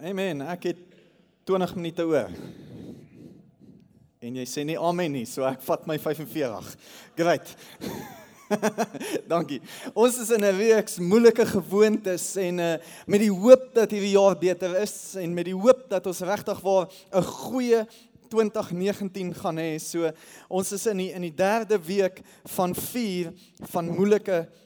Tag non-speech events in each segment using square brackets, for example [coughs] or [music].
Amen. Ek het 20 minute oor. En jy sê nie amen nie, so ek vat my 45. Great. [laughs] Dankie. Ons is in 'n reeks moeilike gewoontes en uh, met die hoop dat hierdie jaar beter is en met die hoop dat ons regtig waar 'n goeie 2019 gaan hê. So ons is in die in die derde week van 4 van moeilike gewoontes.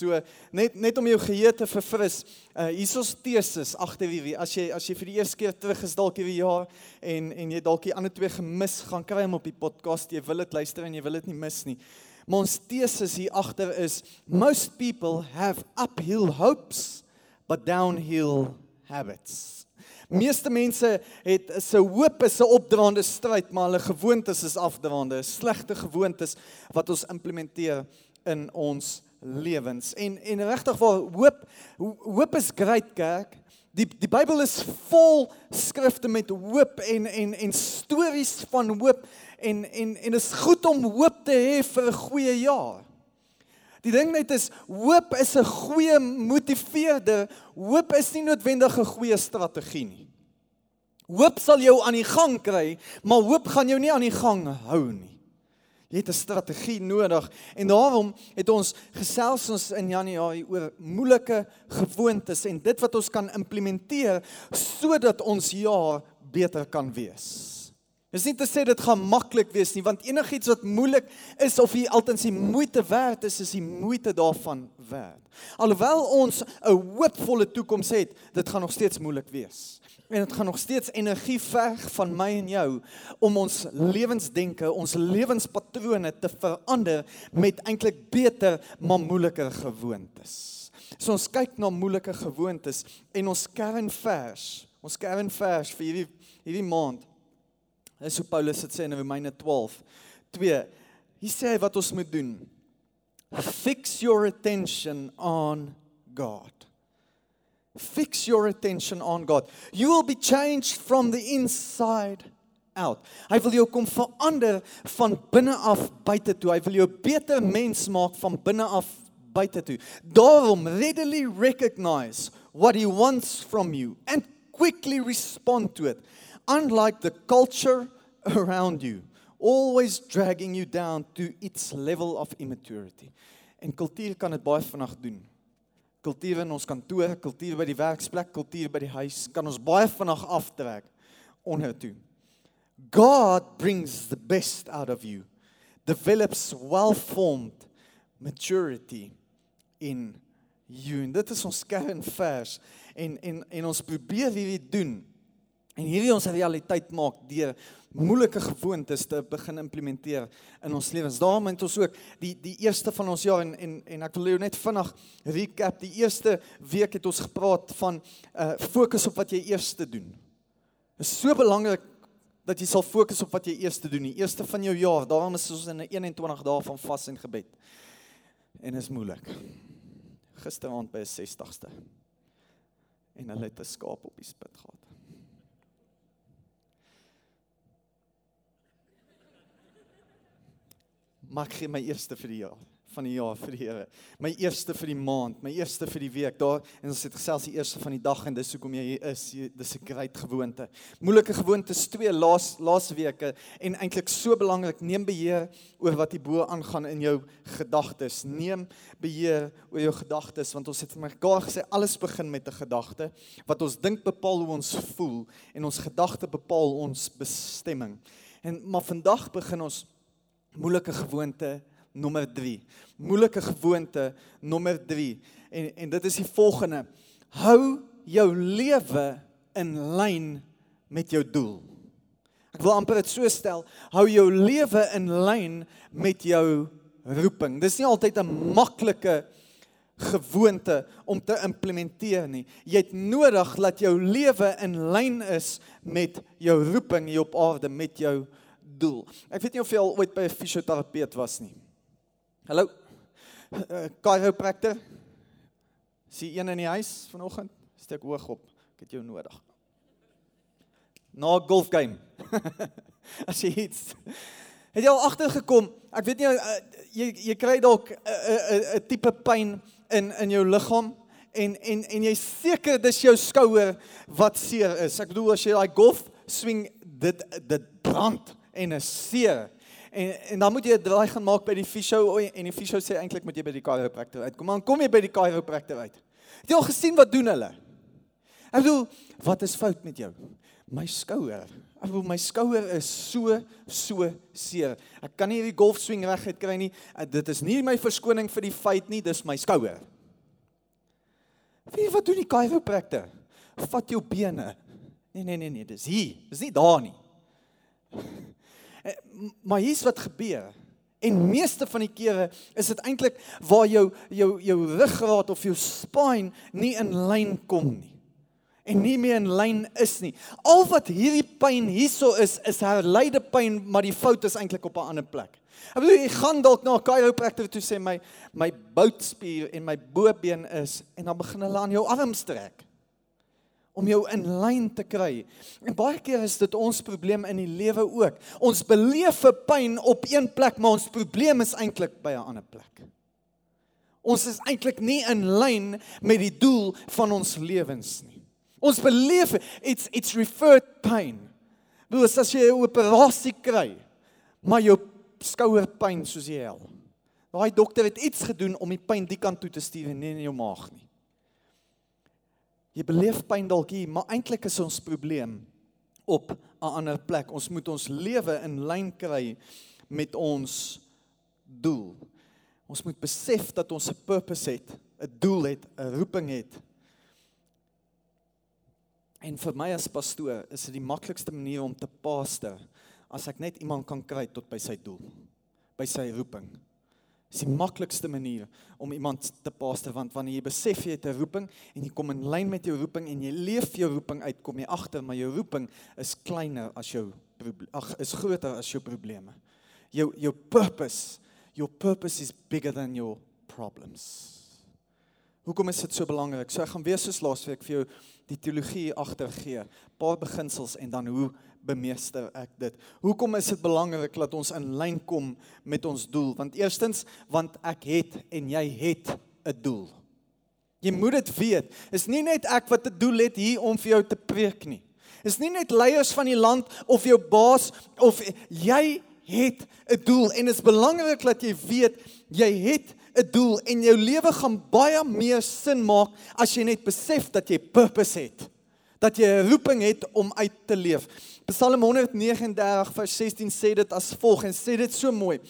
So net net om jou geheue te verfris. Uh hierso's teses agter wie as jy as jy vir die eerste keer terug is dalk hierdie jaar en en jy dalk die ander twee gemis, gaan kry hom op die podcast. Jy wil dit luister en jy wil dit nie mis nie. Maar ons teses hier agter is most people have uphill hopes but downhill habits. Meeste mense het se hoop is 'n opdraande stryd, maar hulle gewoontes is afdraande, slegte gewoontes wat ons implementeer in ons lewens. En en regtig waar hoop hoop is great kerk. Die die Bybel is vol skrifte met hoop en en en stories van hoop en en en is goed om hoop te hê vir 'n goeie jaar. Die ding net is hoop is 'n goeie motiveerder. Hoop is nie noodwendig 'n goeie strategie nie. Hoop sal jou aan die gang kry, maar hoop gaan jou nie aan die gang hou nie. Jy het 'n strategie nodig en daarom het ons gesels ons in Januarie oor moeilike gewoontes en dit wat ons kan implementeer sodat ons jaar beter kan wees. Dis nie te sê dit gaan maklik wees nie, want enigiets wat moeilik is of jy altens die moeite werd is, is die moeite daarvan werd. Alhoewel ons 'n hoopvolle toekoms het, dit gaan nog steeds moeilik wees. En dit gaan nog steeds energie verg van my en jou om ons lewensdenke, ons lewenspatrone te verander met eintlik beter maar moeiliker gewoontes. So ons kyk na moeilike gewoontes en ons kernvers, ons kernvers vir hierdie hierdie maand Dis hoe Paulus dit sê in Romeine 12. 2. Hy sê wat ons moet doen. Fix your attention on God. Fix your attention on God. You will be changed from the inside out. Hy wil jou kom verander van binne af buite toe. Hy wil jou beter mens maak van binne af buite toe. Daarom readily recognize what he wants from you and quickly respond to it unlike the culture around you, always dragging you down to its level of immaturity. En kultuur kan dit baie vinnig doen. Kultuur in ons kantoor, kultuur by die werksplek, kultuur by die huis kan ons baie vinnig aftrek onder toe. God brings the best out of you. Develops well-formed maturity in you. En dit is ons kernvers en en en ons probeer hierdie doen En hierdie ons realiteit maak deur moeilike gewoontes te begin implementeer in ons lewens. Daarom het ons ook die die eerste van ons jaar en en en ek wil jou net vinnig recap. Die eerste week het ons gepraat van uh fokus op wat jy eers te doen. Dit is so belangrik dat jy sal fokus op wat jy eers te doen. Die eerste van jou jaar. Daarom is ons in 'n 21 dae van vas en gebed. En is moeilik. Gisteraand by 'n 60ste. En hulle het 'n skaap op die spit gehad. Maak gee my eerste vir die jaar van die jaar vir die Here. My eerste vir die maand, my eerste vir die week. Daar en ons het gesels die eerste van die dag en dis hoekom jy hier is. Jy, dis 'n great gewoonte. Moeilike gewoontes twee laas laas weke en eintlik so belangrik. Neem beheer oor wat hier bo aangaan in jou gedagtes. Neem beheer oor jou gedagtes want ons het vir mekaar gesê alles begin met 'n gedagte. Wat ons dink bepaal hoe ons voel en ons gedagte bepaal ons bestemming. En maar vandag begin ons moeilike gewoonte nommer 3. Moeilike gewoonte nommer 3. En en dit is die volgende. Hou jou lewe in lyn met jou doel. Ek wil amper dit so stel, hou jou lewe in lyn met jou roeping. Dis nie altyd 'n maklike gewoonte om te implementeer nie. Jy het nodig dat jou lewe in lyn is met jou roeping hier op aarde met jou doel. Ek weet nie of jy al ooit by 'n fisioterapeut was nie. Hallo. Uh, chiropractor. Sien een in die huis vanoggend? Steek hoog op. Ek het jou nodig. Na golf game. [laughs] As jy iets Het jy al agtergekom? Ek weet nie uh, jy jy kry dalk 'n uh, 'n uh, 'n uh, tipe pyn in in jou liggaam en en en jy seker dis jou skouer wat seer is. Ek bedoel as jy daai golf swing dit dit brand en is seer. En en dan moet jy 'n draai gaan maak by die fisio en die fisio sê eintlik moet jy by die chiropractor uitkom. Maar kom jy by die chiropractor uit. Het jy al gesien wat doen hulle? Ek bedoel, wat is fout met jou? My skouer. Ek bedoel my skouer is so so seer. Ek kan nie hierdie golfswing reguit kry nie. Eh, dit is nie my verskoning vir die feit nie, dis my skouer. Wie wat doen die chiropractor? Vat jou bene. Nee nee nee nee, dis hier. Dis nie daar nie. Eh, maar hier's wat gebeur. En meeste van die kere is dit eintlik waar jou jou jou ruggraat of jou spine nie in lyn kom nie. En nie meer in lyn is nie. Al wat hierdie pyn hierso is, is herleide pyn, maar die fout is eintlik op 'n ander plek. Ek bedoel jy gaan dalk na 'n chiropractor toe sê my my boutspier en my bobeen is en dan begin hulle aan jou arms trek om jou in lyn te kry. En baie keer is dit ons probleem in die lewe ook. Ons beleef 'n pyn op een plek, maar ons probleem is eintlik by 'n ander plek. Ons is eintlik nie in lyn met die doel van ons lewens nie. Ons beleef it's it's referred pain. Dis as jy 'n operasie kry, maar jou skouer pyn soos jy hel. Daai dokter het iets gedoen om die pyn die kant toe te stuur en nie in jou maag nie. Jy beleef pyn dalk hier, maar eintlik is ons probleem op 'n ander plek. Ons moet ons lewe in lyn kry met ons doel. Ons moet besef dat ons 'n purpose het, 'n doel het, 'n roeping het. En vir my as pastoor is dit die maklikste manier om te paaster as ek net iemand kan kry tot by sy doel, by sy roeping. Dis die maklikste manier om iemand te paaster want wanneer jy besef jy het 'n roeping en jy kom in lyn met jou roeping en jy leef jou roeping uit, kom jy agter maar jou roeping is kleiner as jou ag is groter as jou probleme. Jou jou purpose, your purpose is bigger than your problems. Hoekom is dit so belangrik? So ek gaan weer soos laasweek vir jou die teologie agter gee, paar beginsels en dan hoe bemeester ek dit. Hoekom is dit belangrik dat ons in lyn kom met ons doel? Want eerstens, want ek het en jy het 'n doel. Jy moet dit weet. Is nie net ek wat 'n doel het hier om vir jou te preek nie. Is nie net leiers van die land of jou baas of jy het 'n doel en dit is belangrik dat jy weet jy het 'n doel en jou lewe gaan baie meer sin maak as jy net besef dat jy purpose het. Dat jy 'n roeping het om uit te leef. Psalm 139 vers 16 sê dit as volg en sê dit so mooi.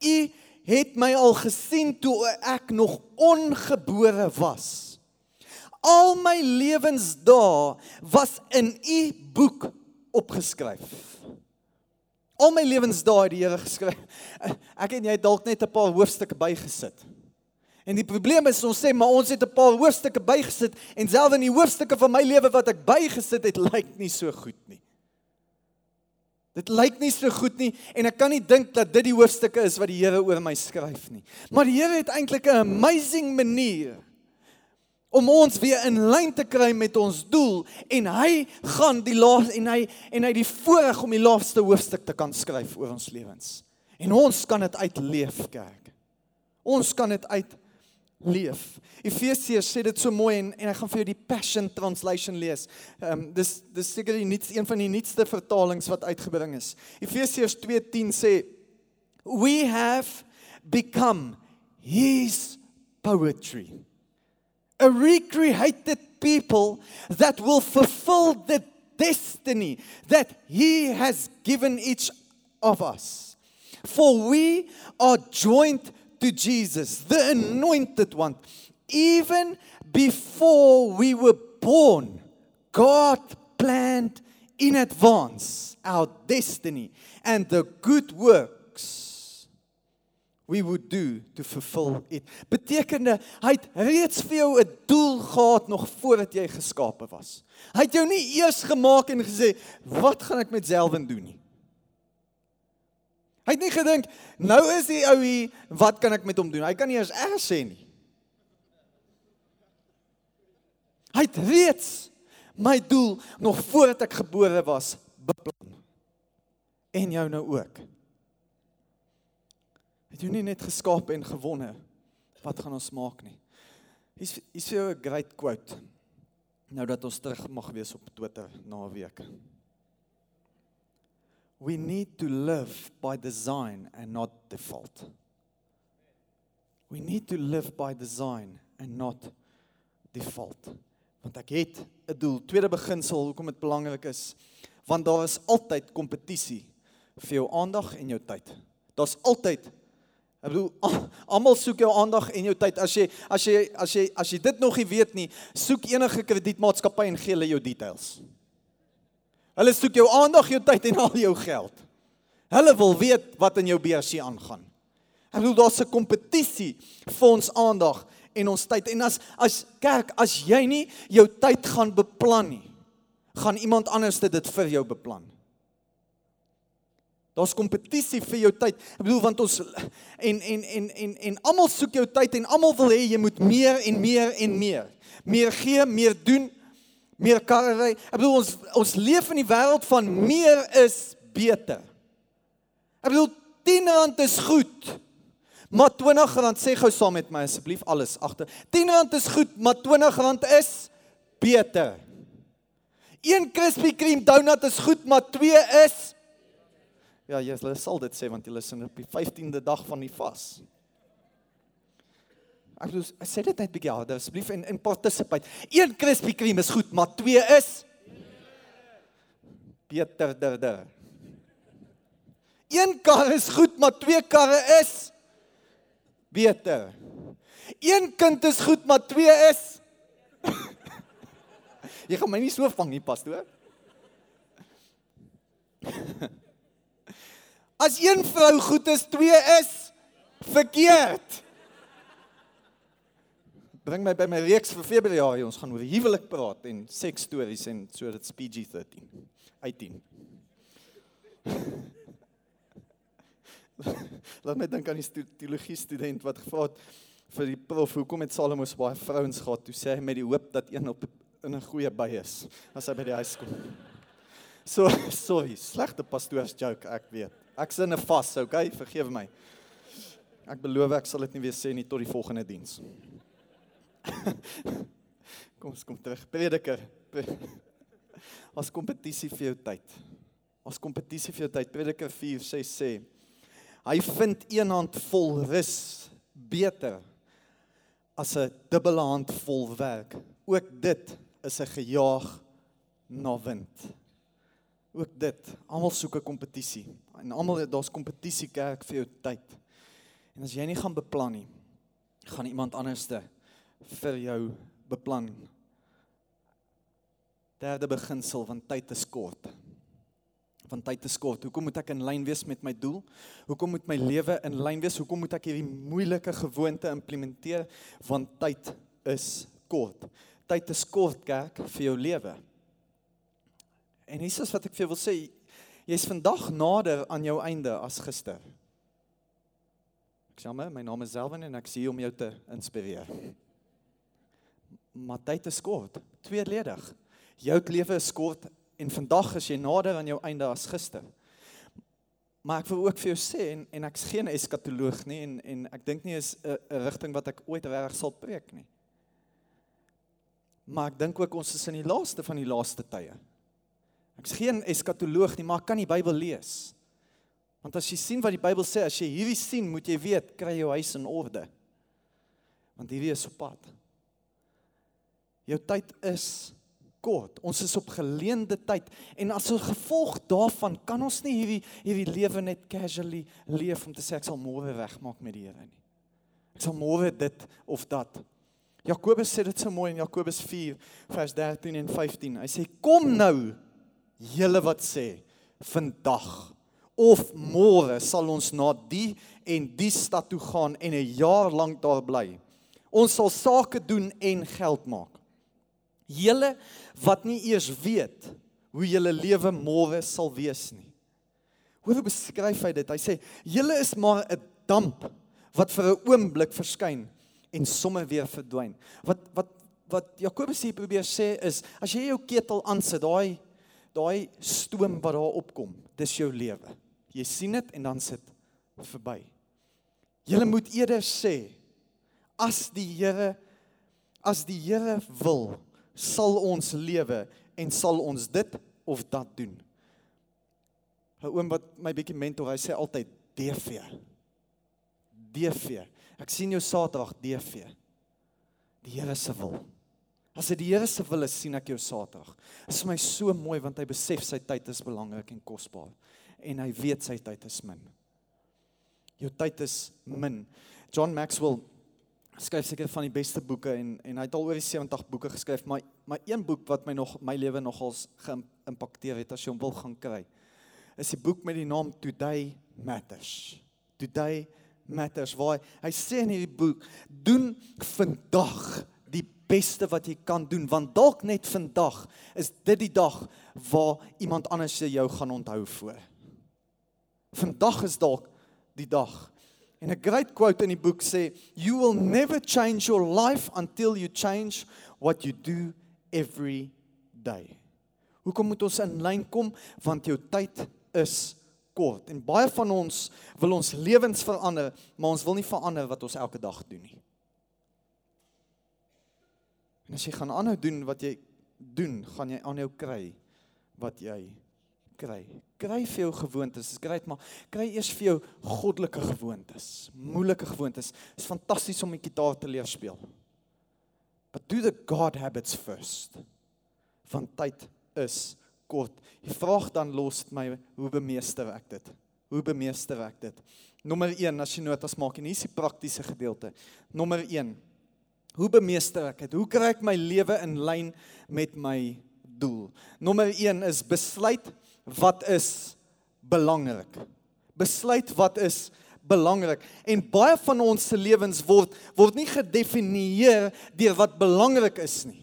U het my al gesien toe ek nog ongebore was. Al my lewensdae was in u boek opgeskryf. Al my lewensdae het die Here geskryf. [laughs] Ek en jy het dalk net 'n paar hoofstukke bygesit. En die probleem is ons sê maar ons het 'n paar hoofstukke bygesit en selfs in die hoofstukke van my lewe wat ek bygesit het, lyk nie so goed nie. Dit lyk nie so goed nie en ek kan nie dink dat dit die hoofstukke is wat die Here oor my skryf nie. Maar die Here het eintlik 'n amazing manier om ons weer in lyn te kry met ons doel en hy gaan die laaste en hy en hy die voorreg om die laaste hoofstuk te kan skryf oor ons lewens. En ons kan dit uitleef, kerk. Ons kan dit uit leef. Efesiërs sê dit so mooi en en ek gaan vir jou die Passion Translation lees. Ehm um, dis dis seker die nuutste een van die nuutste vertalings wat uitgebring is. Efesiërs 2:10 sê we have become his poetry. A recreated people that will fulfill the destiny that he has given each of us. For we are joined to Jesus, the anointed one. Even before we were born, God planned in advance our destiny and the good works we would do to fulfill it. Betekende hy het reeds vir jou 'n doel gehad nog voordat jy geskape was. Hy het jou nie eers gemaak en gesê, "Wat gaan ek met Selwyn doen nie?" Hy het nie gedink nou is die ou hier, wat kan ek met hom doen? Hy kan nie eens R sê nie. Hy het reeds my doel nog voordat ek gebore was beplan. En jou nou ook. Het jy nie net geskaap en gewonne wat gaan ons maak nie? Hier's hier's vir jou 'n great quote. Nou dat ons terug mag wees op Twitter na 'n week. We need to live by design and not default. We need to live by design and not default. Want ek het 'n doel. Tweede beginsel hoekom dit belangrik is, want daar is altyd kompetisie vir jou aandag en jou tyd. Daar's altyd Ek bedoel almal soek jou aandag en jou tyd. As jy as jy as jy as jy dit nog nie weet nie, soek enige kredietmaatskappy en gee hulle jou details. Hulle soek jou aandag, jou tyd en al jou geld. Hulle wil weet wat in jou beursie aangaan. Ek bedoel daar's 'n kompetisie vir ons aandag en ons tyd. En as as kerk, as jy nie jou tyd gaan beplan nie, gaan iemand anders dit vir jou beplan. Daar's kompetisie vir jou tyd. Ek bedoel want ons en en en en en almal soek jou tyd en almal wil hê jy moet meer en meer en meer. Meer gee, meer doen, meer karre ry. Ek bedoel ons ons leef in die wêreld van meer is beter. Ek bedoel 10 rand is goed. Maar 20 rand sê gou saam met my asseblief alles agter. 10 rand is goed, maar 20 rand is beter. Een Krispy Kreme donut is goed, maar 2 is Ja, jy sal dit sê want hulle is in op die 15de dag van die vas. Ek ek sê dit net bietjie harder asseblief en in participate. Een Krispy Kreme is goed, maar twee is beter der der. Een kar is goed, maar twee karre is beter. Een kind is goed, maar twee is [coughs] Jy gaan my nie so vang nie, pastoor. As een vrou goed is, twee is verkeerd. Bring my by my reeks vir Februarie. Ons gaan oor huwelik praat en seks stories en so dit PG13. 18. [laughs] Laat my dink aan die teologie student wat gevra het vir die prof, hoekom het Salomo so baie vrouens gehad? Toe sê hy met die hoop dat een op in 'n goeie by is as hy by die huis kom. So sorry, slegte pastoors joke, ek weet. Ek sin 'n vas, okay? Vergewe my. Ek beloof ek sal dit nie weer sê nie tot die volgende diens. [laughs] kom kom terug. Prediker. As [laughs] kompetisie vir jou tyd. As kompetisie vir jou tyd. Prediker 4:6 sê hy vind een hand vol rus beter as 'n dubbele hand vol werk. Ook dit is 'n gejaag na wind ook dit. Almal soek 'n kompetisie. En almal daar's kompetisie kerk vir jou tyd. En as jy nie gaan beplan nie, gaan iemand anderste vir jou beplan. Derde beginsel van tyd is kort. Van tyd is kort. Hoekom moet ek in lyn wees met my doel? Hoekom moet my lewe in lyn wees? Hoekom moet ek hierdie moeilike gewoonte implementeer? Want tyd is kort. Tyd is kort kerk vir jou lewe. En Jesus wat ek vir jou wil sê, jy's vandag nader aan jou einde as gister. Ek maar, my naam is Selwyn en ek sien om jou te inspireer. Maar tyd is kort, tweeledig. Jou lewe is kort en vandag is jy nader aan jou einde as gister. Maar ek wil ook vir jou sê en en ek's geen eskatoloog nie en en ek dink nie is 'n rigting wat ek ooit reg sal preek nie. Maar ek dink ook ons is in die laaste van die laaste tye. Ek's geen eskatoloog nie, maar ek kan die Bybel lees. Want as jy sien wat die Bybel sê, as jy hierdie sien, moet jy weet, kry jou huis in orde. Want hierdie is op pad. Jou tyd is kort. Ons is op geleende tyd en as 'n gevolg daarvan kan ons nie hierdie hierdie lewe net casually leef om te sê ek sal môre regmaak met die Here nie. Ek sal môre dit of dat. Jakobus sê dit so mooi in Jakobus 4 vers 13 en 15. Hy sê kom nou julle wat sê vandag of môre sal ons na die en die stad toe gaan en 'n jaar lank daar bly. Ons sal sake doen en geld maak. Julle wat nie eers weet hoe julle lewe môre sal wees nie. Hoe beskryf hy dit? Hy sê julle is maar 'n damp wat vir 'n oomblik verskyn en sommer weer verdwyn. Wat wat wat Jakobus hier probeer sê is as jy jou ketel aansit, daai daai stoom wat daar opkom, dis jou lewe. Jy sien dit en dan sit verby. Jy moet eerder sê as die Here as die Here wil, sal ons lewe en sal ons dit of dat doen. 'n Oom wat my bietjie mentor, hy sê altyd DV. DV. Ek sien jou Saterdag DV. Die Here se wil. As dit die Here se wil is, sien ek jou Saterdag. Dit is vir my so mooi want hy besef sy tyd is belangrik en kosbaar en hy weet sy tyd is min. Jou tyd is min. John Maxwell skryf seker van die beste boeke en en hy het al oor die 70 boeke geskryf, maar maar een boek wat my nog my lewe nogals geïmpakteer het as jy hom wil gaan kry, is die boek met die naam Today Matters. Today Matters waar hy sê in hierdie boek, doen vandag die beste wat jy kan doen want dalk net vandag is dit die dag waar iemand anders jou gaan onthou voor. Vandag is dalk die dag. En 'n great quote in die boek sê, "You will never change your life until you change what you do every day." Hoekom moet ons in lyn kom? Want jou tyd is kort. En baie van ons wil ons lewens verander, maar ons wil nie verander wat ons elke dag doen nie. En as jy gaan aanhou doen wat jy doen, gaan jy aanhou kry wat jy kry. Kry vir jou gewoontes, dis great, maar kry eers vir jou goddelike gewoontes, moeilike gewoontes. Dit is fantasties om 'n gitaar te leer speel. But do the God habits first. Van tyd is kort. Die vraag dan los my, hoe bemeester ek dit? Hoe bemeester ek dit? Nommer 1, as jy notas maak en hier is die praktiese gedeelte. Nommer 1. Hoe bemeester ek dit? Hoe kry ek my lewe in lyn met my doel? Nommer 1 is besluit wat is belangrik. Besluit wat is belangrik. En baie van ons se lewens word word nie gedefinieer deur wat belangrik is nie.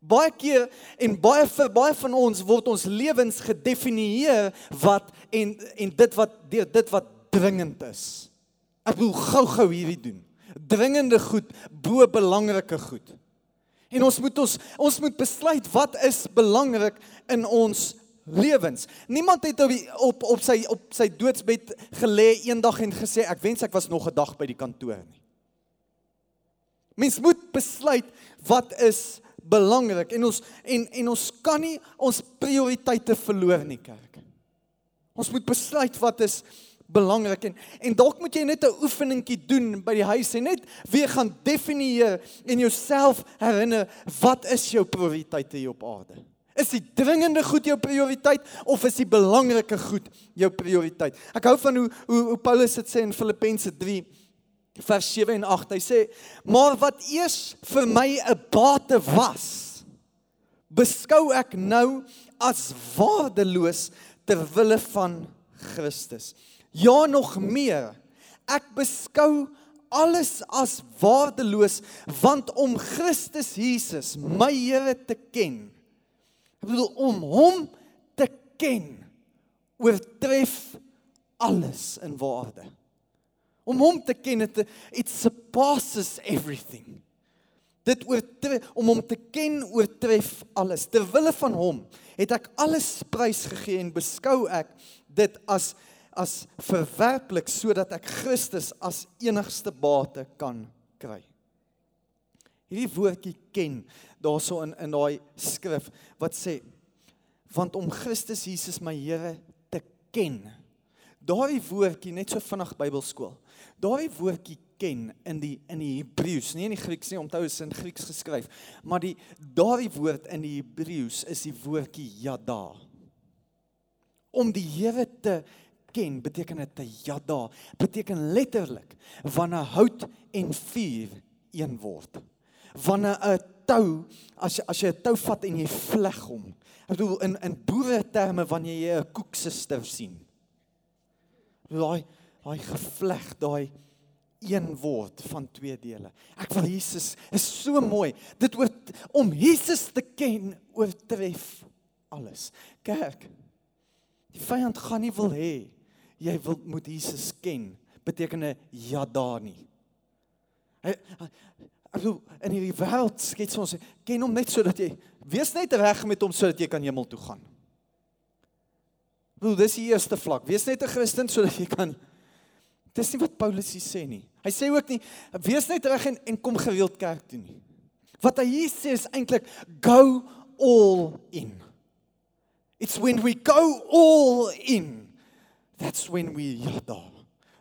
Baie keer en baie vir baie van ons word ons lewens gedefinieer wat en en dit wat deur dit wat dringend is. Ek wil gou-gou hierdie doen. Dringende goed bo belangrike goed. En ons moet ons ons moet besluit wat is belangrik in ons lewens. Niemand het op op op sy op sy doodsbed gelê eendag en gesê ek wens ek was nog 'n dag by die kantoor nie. Mens moet besluit wat is belangrik en ons en en ons kan nie ons prioriteite verloor nie, kerk. Ons moet besluit wat is belangrik en en dalk moet jy net 'n oefeningkie doen by die huis en net weer gaan definieer en jouself herinner wat is jou prioriteite hier op aarde? Is die dringende goed jou prioriteit of is die belangrike goed jou prioriteit? Ek hou van hoe hoe, hoe Paulus dit sê in Filippense 3 vers 7 en 8. Hy sê: "Maar wat eers vir my 'n bate was, beskou ek nou as waardeloos ter wille van Christus. Ja nog meer, ek beskou alles as waardeloos want om Christus Jesus, my Here te ken." Ek bedoel om hom te ken oortref alles in waarde. Om hom te ken het it surpasses everything. Dit oortref om hom te ken oortref alles. Ter wille van hom het ek alles prys gegee en beskou ek dit as as verwerplik sodat ek Christus as enigste bate kan kry. Hierdie woordjie ken daarso in in daai skrif wat sê want om Christus Jesus my Here te ken. Daai woordjie net so vinnig Bybelskool. Daai woordjie ken in die in die Hebreëus, nie in die Grieks nie, onthou is in Grieks geskryf, maar die daai woord in die Hebreëus is die woordjie yada. Om die Here te ken beteken dit te yada, beteken letterlik wanneer hout en vuur een word wanneer 'n tou as as jy 'n tou vat en jy vleg hom. Ek bedoel in in boere terme wanneer jy 'n koeksuster sien. Daai daai gevleg, daai een woord van twee dele. Ek wil Jesus is so mooi. Dit word om Jesus te ken oortref alles. Kerk. Die vyand gaan nie wil hê jy wil moet Jesus ken. Beteken 'n ja daar nie. Hy Also in hierdie wêreld skets ons ken hom net sodat jy wees net reg met hom sodat jy kan hemel toe gaan. Wel dis die eerste vlak. Wees net 'n Christen sodat jy kan Dis nie wat Paulus hier sê nie. Hy sê ook nie wees net reg en, en kom gereeld kerk toe nie. Wat hy hier sê is eintlik go all in. It's when we go all in that's when we yada.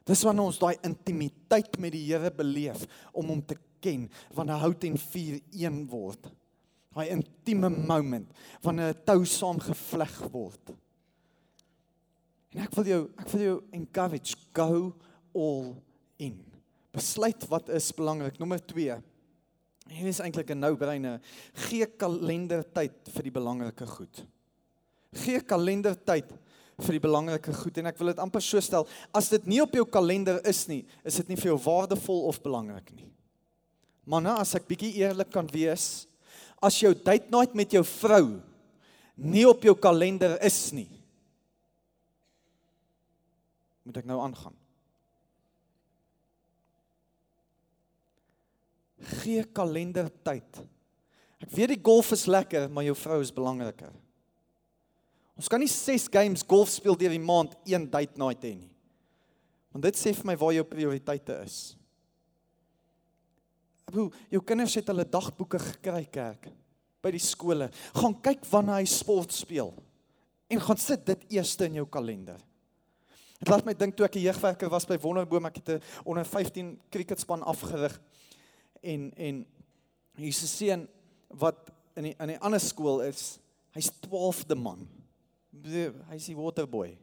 Dis wanneer ons daai intimiteit met die Here beleef om hom te ken, wanneer hout en vuur een word. Daai intieme moment wanneer 'n tou saam gevleg word. En ek wil jou ek wil jou encourage go all in. Besluit wat is belangrik. Nommer 2. Hier is eintlik 'n nou-breiner. Gee kalendertyd vir die belangrike goed. Gee kalendertyd vir die belangrike goed en ek wil dit amper so stel, as dit nie op jou kalender is nie, is dit nie vir jou waardevol of belangrik nie. Maar nou as ek bietjie eerlik kan wees, as jou date night met jou vrou nie op jou kalender is nie, moet ek nou aangaan. Gee kalendertyd. Ek weet die golf is lekker, maar jou vrou is belangriker. Ons kan nie 6 games golf speel deur die maand een date night hê nie. Want dit sê vir my waar jou prioriteite is. Hoe jou kinders het hulle dagboeke gekry kerk by die skole. Gaan kyk wanneer hy sport speel en gaan sit dit eerste in jou kalender. Dit laat my dink toe ek 'n jeugwerker was by Wonderboom, ek het 'n onder 15 cricketspan afgerig en en hier's 'n seun wat in die in 'n ander skool is. Hy's 12de man. Hy's die waterboy.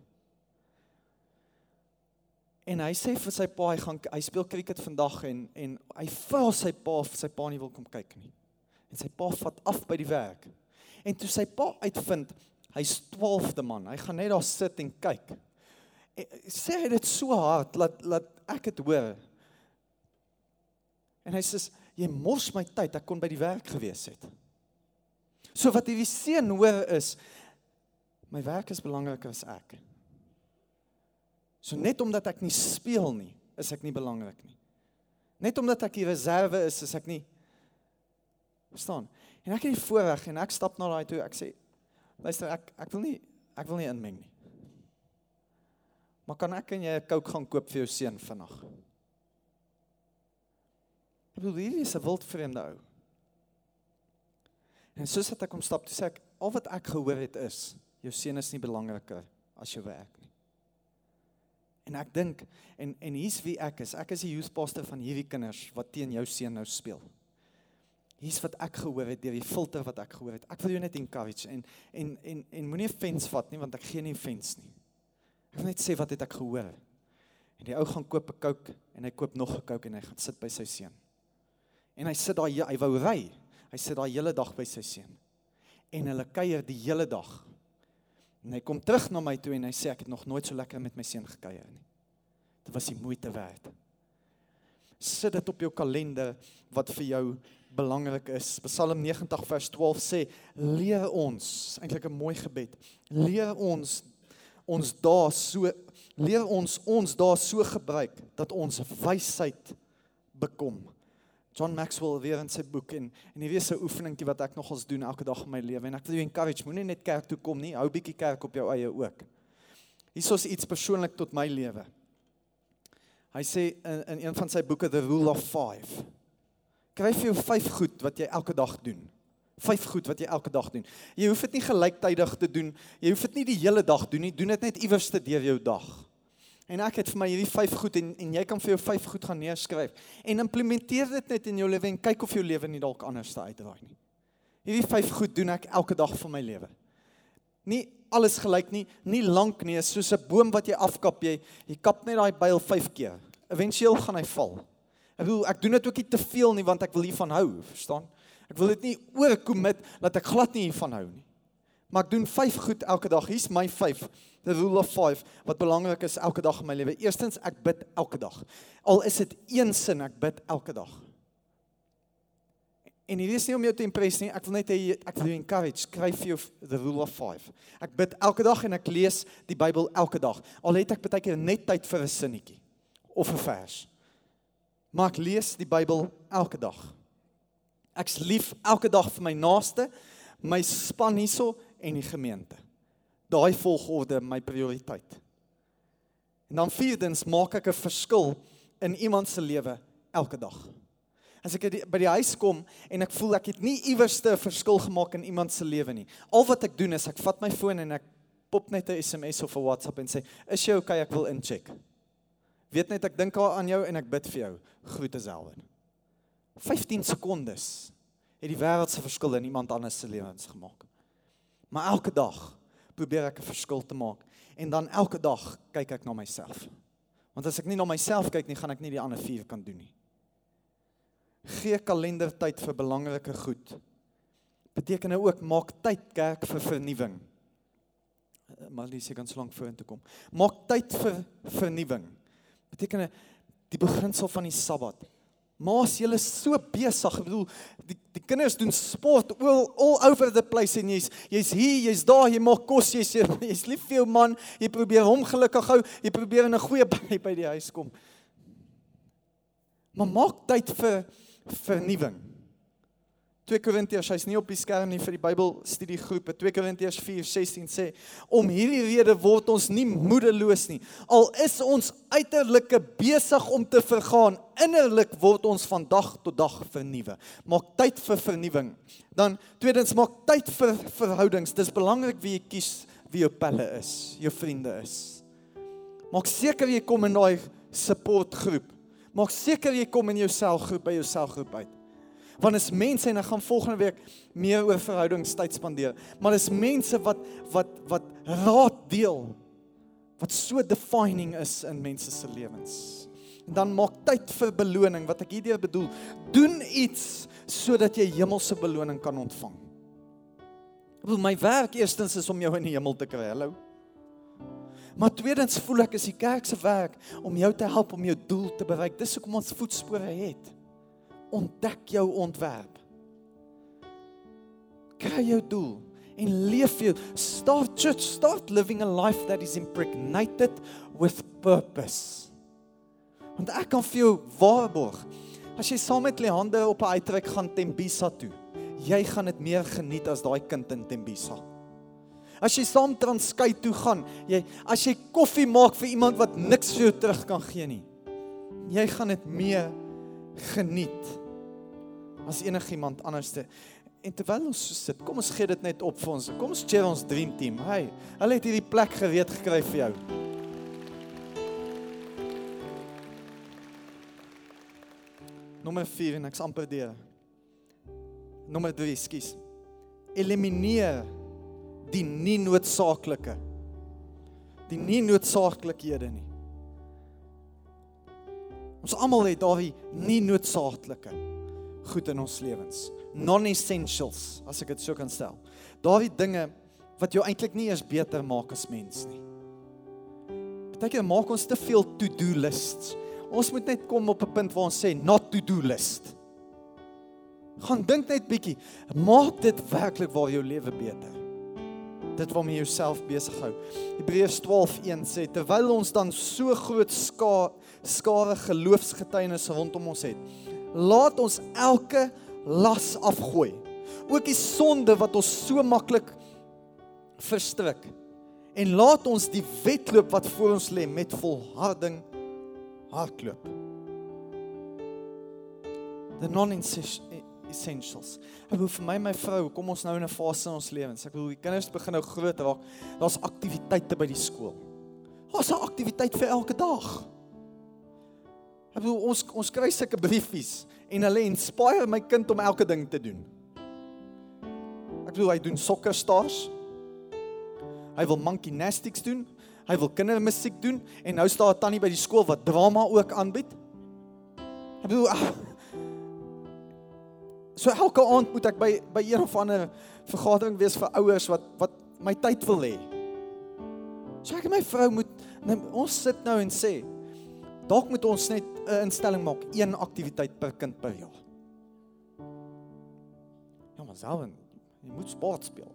En hy sê vir sy pa hy gaan hy speel cricket vandag en en hy vra sy pa of sy pa nie wil kom kyk nie. En sy pa vat af by die werk. En toe sy pa uitvind hy's 12de man, hy gaan net daar sit en kyk. Eh, sê hy dit so hard dat laat ek dit hoor. En hy sê jy mors my tyd, ek kon by die werk gewees het. So wat hierdie seun hoor is my werk is belangriker as ek. So net omdat ek nie speel nie, is ek nie belangrik nie. Net omdat ek hier reserve is, is ek nie verstaan. En ek het die voorreg en ek stap na daai toe, ek sê luister ek ek wil nie ek wil nie inmeng nie. Maar kan ek en jy 'n Coke gaan koop vir jou seun vannag? Ek bedoel hierdie is 'n wildvreemde ou. En soos wat ek kom stap, sê ek al wat ek gehoor het is jou seun is nie belangriker as jou werk nie. En ek dink en en hier's wie ek is. Ek is die youth pastor van hierdie kinders wat teen jou seun nou speel. Hier's wat ek gehoor het deur die filter wat ek gehoor het. Ek wil jou net encourage en en en en moenie offense vat nie want ek gee nie offense nie. Ek wil net sê wat het ek gehoor? En die ou gaan koop 'n Coke en hy koop nog 'n Coke en hy gaan sit by sy seun. En hy sit daar hy wou ry. Hy sit daar hele dag by sy seun. En hulle kuier die hele dag. En hy kom terug na my toe en hy sê ek het nog nooit so lekker met my seun gekuier nie. Dit was die moeite werd. Sit dit op jou kalender wat vir jou belangrik is. Psalm 90 vers 12 sê leer ons, eintlik 'n mooi gebed. Leer ons ons daar so leer ons ons daar so gebruik dat ons wysheid bekom. John Maxwell weer in sy boek en en hier is 'n oefeningkie wat ek nogals doen elke dag in my lewe en ek wil jou encourage moenie net kerk toe kom nie, hou bietjie kerk op jou eie ook. Hiersoos iets persoonlik tot my lewe. Hy sê in in een van sy boeke The Rule of 5. Kry vir jou 5 goed wat jy elke dag doen vyf goed wat jy elke dag doen. Jy hoef dit nie gelyktydig te doen. Jy hoef dit nie die hele dag doen nie. Doen dit net iewers te deur jou dag. En ek het vir my hierdie vyf goed en en jy kan vir jou vyf goed gaan neerskryf en implementeer dit net in jou lewe en kyk of jou lewe nie dalk anders te uitdraai nie. Hierdie vyf goed doen ek elke dag van my lewe. Nie alles gelyk nie, nie lank nie, soos 'n boom wat jy afkap jy, jy kap net daai byl 5 keer. Eventueel gaan hy val. Ek bedoel ek doen dit ook nie te veel nie want ek wil hiervan hou, verstaan? Ek wil dit nie oorkommit dat ek glad nie hiervan hou nie. Maar ek doen 5 goed elke dag. Hier's my 5. The rule of 5 wat belangrik is elke dag in my lewe. Eerstens, ek bid elke dag. Al is dit een sin, ek bid elke dag. En hier is nie om jou te impress nie. Ek wil net hê ek wil jou encourage, skryf vir jou the rule of 5. Ek bid elke dag en ek lees die Bybel elke dag. Al het ek baie keer net tyd vir 'n sinnetjie of 'n vers. Maar ek lees die Bybel elke dag. Ek's lief elke dag vir my naaste, my span hierso en die gemeente. Daai volgorde my prioriteit. En dan vierdens maak ek 'n verskil in iemand se lewe elke dag. As ek by die huis kom en ek voel ek het nie iewers 'n verskil gemaak in iemand se lewe nie. Al wat ek doen is ek vat my foon en ek pop net 'n SMS of 'n WhatsApp en sê, "Is jy okay? Ek wil incheck." Weet net ek dink aan jou en ek bid vir jou. Groete Selwyn. 15 sekondes het die wêreld se verskil in iemand anders se lewens gemaak. Maar elke dag probeer ek 'n verskil te maak en dan elke dag kyk ek na myself. Want as ek nie na myself kyk nie, gaan ek nie die ander vier kan doen nie. Gee kalendertyd vir belangrike goed. Beteken nou ook maak tyd kerk vir vernuwing. Eh, maar dis ek gaan so lank vorentoe kom. Maak tyd vir vernuwing. Beteken die beginsel van die Sabbat. Maas julle so besig. Ek bedoel die die kinders doen sport all, all over the place en jy's jy's hier, jy's daar, jy maak kos, jy's [laughs] jy's lief vir jou man, jy probeer hom gelukkig hou, jy probeer in 'n goeie [laughs] by by die huis kom. Maar maak tyd vir vernuwing. 2 Korintiërs, hy's nie op die skerm nie vir die Bybel studiegroepe. 2 Korintiërs 4:16 sê: "Om hierdie rede word ons nie moedeloos nie. Al is ons uiterlike besig om te vergaan, innerlik word ons van dag tot dag vernuwe." Maak tyd vir vernuwing. Dan tweedens maak tyd vir verhoudings. Dis belangrik wie jy kies wie jou pelle is, jou vriende is. Maak seker jy kom in daai supportgroep. Maak seker jy kom in jou selgroep by jou selgroep uit want is mense en ek gaan volgende week meer oor verhoudings tyd spandeer. Maar dis mense wat wat wat raad deel wat so defining is in mense se lewens. En dan maak tyd vir beloning wat ek hierdeur bedoel. Doen iets sodat jy hemelse beloning kan ontvang. Bedoel my werk eerstens is om jou in die hemel te kry. Hallo. Maar tweedens voel ek is die kerk se werk om jou te help om jou doel te bereik. Dis hoekom ons voetspore het ontdek jou ontwerp. Kry jou doel en leef jou start church start living a life that is impregnated with purpose. Want ek kan vir jou waarborg as jy saam met Leander op 'n uittrek gaan Tembisa toe, jy gaan dit meer geniet as daai kind in Tembisa. As jy saam Transkei toe gaan, jy as jy koffie maak vir iemand wat niks vir jou terug kan gee nie, jy gaan dit meer geniet as enigiemand anderste. En terwyl ons sit, kom ons gee dit net op vir ons. Kom ons cheer ons dream team. Hey, hulle het hierdie plek gereed gekry vir jou. Nommer 4 en ek's amper deur. Nommer 3, skus. Elimineer die nie noodsaaklike. Die nie noodsaaklikhede nie. Ons almal het daardie nie noodsaaklike goed in ons lewens. Non-essentials, as ek dit so kan stel. Daardie dinge wat jou eintlik nie eens beter maak as mens nie. Partykeer maak ons te veel to-do lists. Ons moet net kom op 'n punt waar ons sê not to-do list. Gaan dink net bietjie, maak dit werklik waar jou lewe beter. Dit waarmee jy jouself besig hou. Hebreërs 12:1 sê terwyl ons dan so groot ska skare geloofsgetuienis rondom ons het, laat ons elke las afgooi. Ook die sonde wat ons so maklik verstrik. En laat ons die wedloop wat voor ons lê met volharding hardloop. The non-essentials. Ek wil vir my my vrou, kom ons nou in 'n fase in ons lewens. Ek wil die kinders begin nou groot raak. Daar's aktiwiteite by die skool. Daar's 'n aktiwiteit vir elke dag. Ek bedoel ons ons kry sulke briefies en hulle inspireer my kind om elke ding te doen. Ek bedoel hy doen soccer stars. Hy wil monkey gymnastics doen. Hy wil kindermusiek doen en nou staan 'n tannie by die skool wat drama ook aanbied. Ek bedoel ach, So elke aand moet ek by by een of ander vergadering wees vir ouers wat wat my tyd wil hê. So ek en my vrou moet nou, ons sit nou en sê Dalk moet ons net 'n instelling maak, een aktiwiteit per kind per jaar. Ja, maar selwen, jy moet sport speel.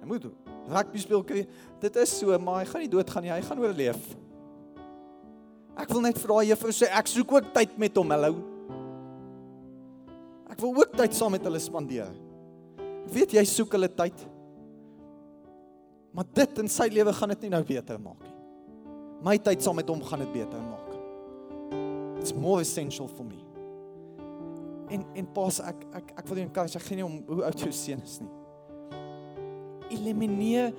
Jy moet rugby speel kry. Dit is so, maar hy gaan nie doodgaan nie, hy gaan oorleef. Ek wil net vir daai juffrou sê ek soek ook tyd met hom, hallo. Ek wil ook tyd saam met hulle spandeer. Ek weet jy soek hulle tyd. Maar dit in sy lewe gaan dit nie nou beter maak nie. My tyd saam met hom gaan dit beter maak. It's more essential for me. En en pas ek ek ek wil jou encourage, ek gee nie om hoe oud jou seun is nie. Elimineer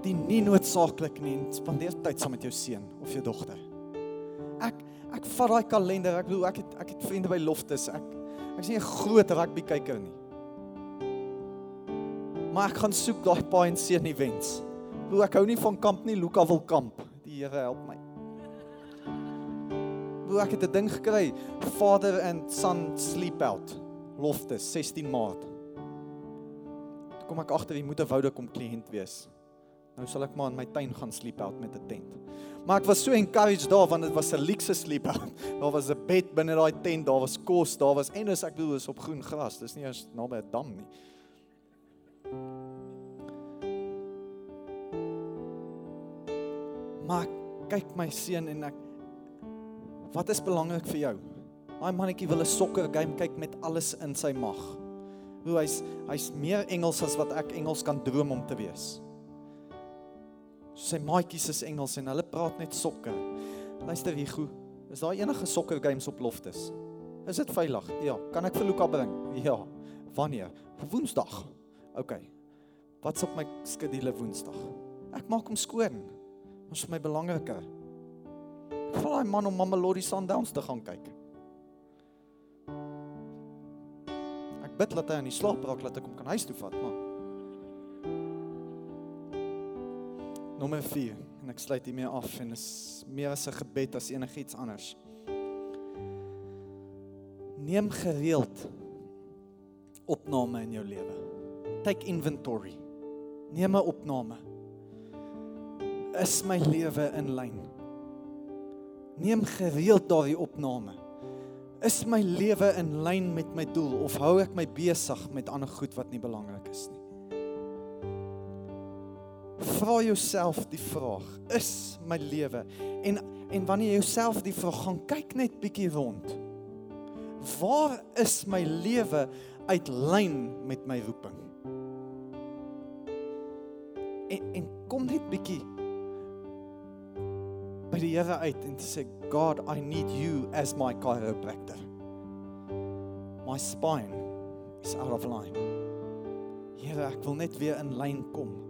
die nie noodsaaklik nie en spandeer tyd saam met jou seun of jou dogter. Ek ek vat daai kalender, ek bedoel ek het ek het vriende by Loftus. Ek ek is nie 'n groot rugby kyker nie. Maar ek gaan soek daai pa en seun events. Hoe ek hou nie van kamp nie, Luka wil kamp. Die Here help my. Hoe ek het 'n ding gekry, Father and Son Sleep Out. Loftus 16 Maart. Toe kom ek agter jy moet 'n woude kom kliënt wees. Nou sal ek maar in my tuin gaan sleep out met 'n tent. Maar ek was so encouraged daar want dit was 'n luxe sleep out. [laughs] Daar was 'n bed binne daai tent, daar was kos, daar was en as ek bedoel is op groen gras. Dis nie eens naby 'n dam nie. Maar kyk my seun en ek Wat is belangrik vir jou? Daai mannetjie wil 'n sokker game kyk met alles in sy mag. Hoe hy's hy's meer Engels as wat ek Engels kan droom om te wees. Sy maatjies is Engels en hulle praat net sokker. Luister hier goed. Is daar enige sokker games op Loftus? Is dit veilig? Ja, kan ek vir Luka bring? Ja. Wanneer? Woensdag. OK. Wat's op my skedule Woensdag? Ek maak hom skoon. Dit is my belangriker. Val daai man om Mamelodi Sundowns te gaan kyk. Ek bid dat hy aan die slaap raak dat ek hom kan huis toe vat, maar Nommer 4 en ek sluit hiermee af en is meer as 'n gebed as enigiets anders. Neem gereeld opname in jou lewe. Take inventory. Neem 'n opname is my lewe in lyn? Neem gereeld daardie opname. Is my lewe in lyn met my doel of hou ek my besig met ander goed wat nie belangrik is nie? Vra jouself die vraag: Is my lewe en en wanneer jy jouself die vraag gaan kyk net bietjie rond. Waar is my lewe uit lyn met my roeping? En en kom net bietjie by die Here uit en sê God, I need you as my chiropractor. My spine is out of line. Here, ek wil net weer in lyn kom.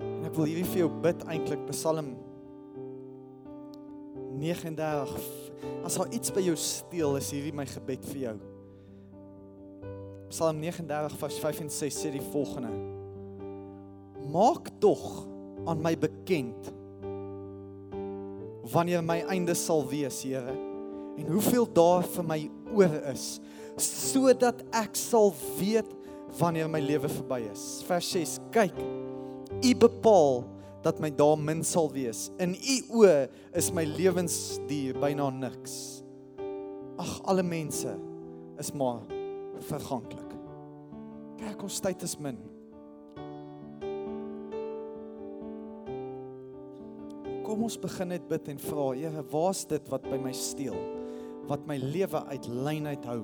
En ek wil hierdie vir jou bid eintlik Psalm 39 As daar iets by jou steel is hierdie my gebed vir jou. Psalm 39 vers 5 en 6 sê die volgende: Maak tog aan my bekend wanneer my einde sal wees, Here, en hoeveel daar vir my oor is, sodat ek sal weet wanneer my lewe verby is. Vers 6: Kyk, U bepaal dat my dae min sal wees. In U oë is my lewensduur byna niks. Ag, alle mense is maar verganklik. Kyk, ons tyd is min. kom ons begin net bid en vra, Here, waar's dit wat by my steel? Wat my lewe uit lyn uit hou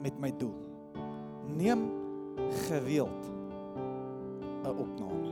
met my doel? Neem gereeld 'n opname.